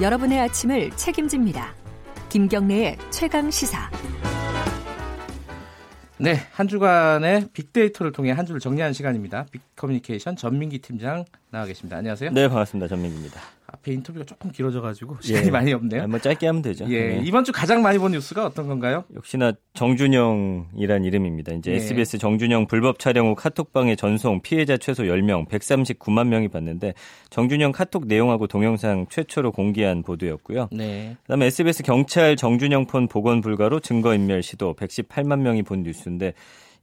여러분의 아침을 책임집니다. 김경래의 최강 시사. 네, 한 주간의 빅데이터를 통해 한 주를 정리하는 시간입니다. 빅커뮤니케이션 전민기 팀장 나와 계십니다. 안녕하세요. 네, 반갑습니다. 전민기입니다. 앞에 인터뷰가 조금 길어져가지고 시간이 예. 많이 없네요. 한번 짧게 하면 되죠. 예, 네. 이번 주 가장 많이 본 뉴스가 어떤 건가요? 역시나 정준영이란 이름입니다. 이제 예. SBS 정준영 불법 촬영 후 카톡방에 전송 피해자 최소 10명, 139만 명이 봤는데 정준영 카톡 내용하고 동영상 최초로 공개한 보도였고요. 네. 그다음에 SBS 경찰 정준영 폰 복원 불가로 증거 인멸 시도 118만 명이 본 뉴스인데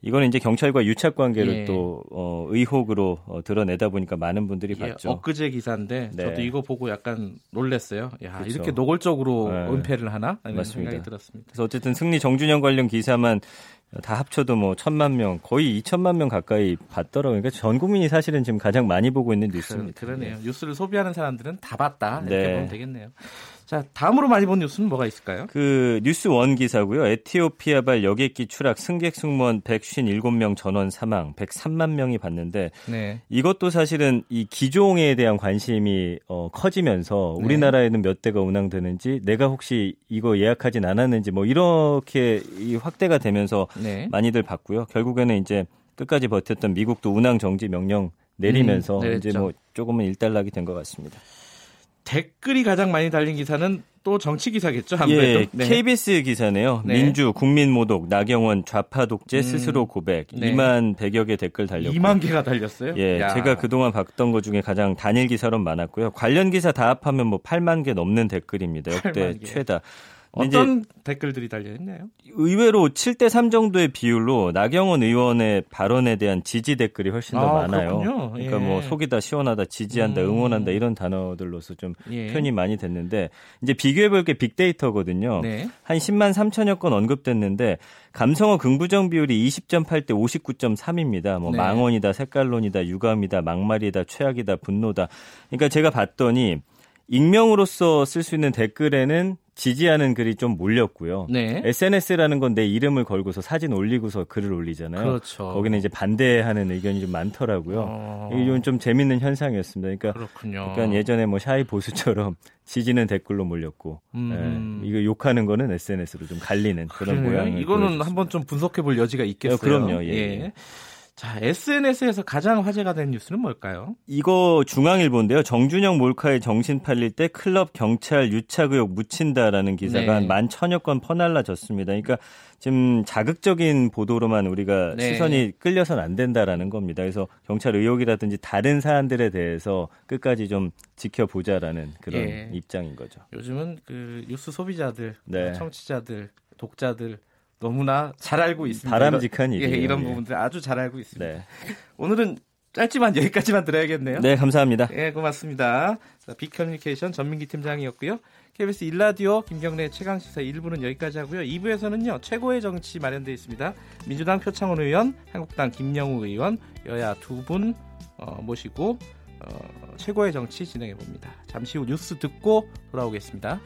이거는 이제 경찰과 유착 관계를 예. 또 어, 의혹으로 어, 드러내다 보니까 많은 분들이 예, 봤죠. 엊그제 기사인데 네. 저도 이거 보고 약간 놀랐어요. 야, 그렇죠. 이렇게 노골적으로 네. 은폐를 하나? 맞습니다. 생각이 들었습니다. 그래서 어쨌든 승리 정준영 관련 기사만 다 합쳐도 뭐 천만 명, 거의 이천만 명 가까이 봤더라고요. 그러니까 전 국민이 사실은 지금 가장 많이 보고 있는 뉴스입니다. 그러네요. 네. 뉴스를 소비하는 사람들은 다 봤다. 이렇게 네. 보면 되겠네요. 자, 다음으로 많이 본 뉴스는 뭐가 있을까요? 그 뉴스 원 기사고요. 에티오피아발 여객기 추락 승객 승무원 157명 전원 사망 103만 명이 봤는데 네. 이것도 사실은 이 기종에 대한 관심이 어, 커지면서 네. 우리나라에는 몇 대가 운항되는지 내가 혹시 이거 예약하진 않았는지 뭐 이렇게 이 확대가 되면서 네. 많이들 봤고요. 결국에는 이제 끝까지 버텼던 미국도 운항 정지 명령 내리면서 음, 이제 뭐 조금은 일단락이 된 것 같습니다. 댓글이 가장 많이 달린 기사는 또 정치 기사겠죠 아무래도 예, 네. KBS 기사네요. 네. 민주 국민 모독 나경원 좌파 독재 음, 스스로 고백 네. 2만 100여 개 댓글 달렸고 2만 개가 달렸어요? 예, 야. 제가 그동안 봤던 것 중에 가장 단일 기사로 많았고요. 관련 기사 다 합하면 뭐 8만 개 넘는 댓글입니다. 역대 최다. 어떤 댓글들이 달려있나요? 의외로 7대 3 정도의 비율로 나경원 의원의 발언에 대한 지지 댓글이 훨씬 더 아, 많아요. 그렇군요. 그러니까 뭐 예. 뭐 속이다 시원하다 지지한다 음. 응원한다 이런 단어들로서 좀 예. 표현이 많이 됐는데 이제 비교해 볼 게 빅데이터거든요. 네. 한 10만 3천여 건 언급됐는데 감성어 긍부정 비율이 20.8대 59.3입니다. 뭐 네. 망언이다 색깔론이다 유감이다 막말이다 최악이다 분노다. 그러니까 제가 봤더니 익명으로서 쓸 수 있는 댓글에는 지지하는 글이 좀 몰렸고요. 네. SNS라는 건 내 이름을 걸고서 사진 올리고서 글을 올리잖아요. 그렇죠. 거기는 이제 반대하는 의견이 좀 많더라고요. 어... 이게 좀 재밌는 현상이었습니다. 그러니까 그렇군요. 그러니까 예전에 뭐 샤이 보수처럼 지지는 댓글로 몰렸고 음... 예, 이거 욕하는 거는 SNS로 좀 갈리는 그런 모양. 이거는 한번 좀 분석해 볼 여지가 있겠어요. 어, 그럼요. 예. 예. 예. 자, SNS에서 가장 화제가 된 뉴스는 뭘까요? 이거 중앙일보인데요. 정준영 몰카에 정신 팔릴 때 클럽 경찰 유착 의혹 묻힌다라는 기사가 네. 만 천여 건 퍼날라졌습니다. 그러니까 지금 자극적인 보도로만 우리가 네. 시선이 끌려선 안 된다라는 겁니다. 그래서 경찰 의혹이라든지 다른 사안들에 대해서 끝까지 좀 지켜보자라는 그런 네. 입장인 거죠. 요즘은 그 뉴스 소비자들, 네. 청취자들, 독자들 너무나 잘 알고 있습니다. 바람직한 일이에요. 예, 이런 예. 부분들 아주 잘 알고 있습니다. 네. 오늘은 짧지만 여기까지만 들어야겠네요. 네, 감사합니다. 예, 고맙습니다. 빅커뮤니케이션 전민기 팀장이었고요. KBS 일라디오 김경래 최강시사 1부는 여기까지 하고요. 2부에서는요. 최고의 정치 마련되어 있습니다. 민주당 표창원 의원, 한국당 김영우 의원, 여야 두분 어, 모시고 어, 최고의 정치 진행해 봅니다. 잠시 후 뉴스 듣고 돌아오겠습니다.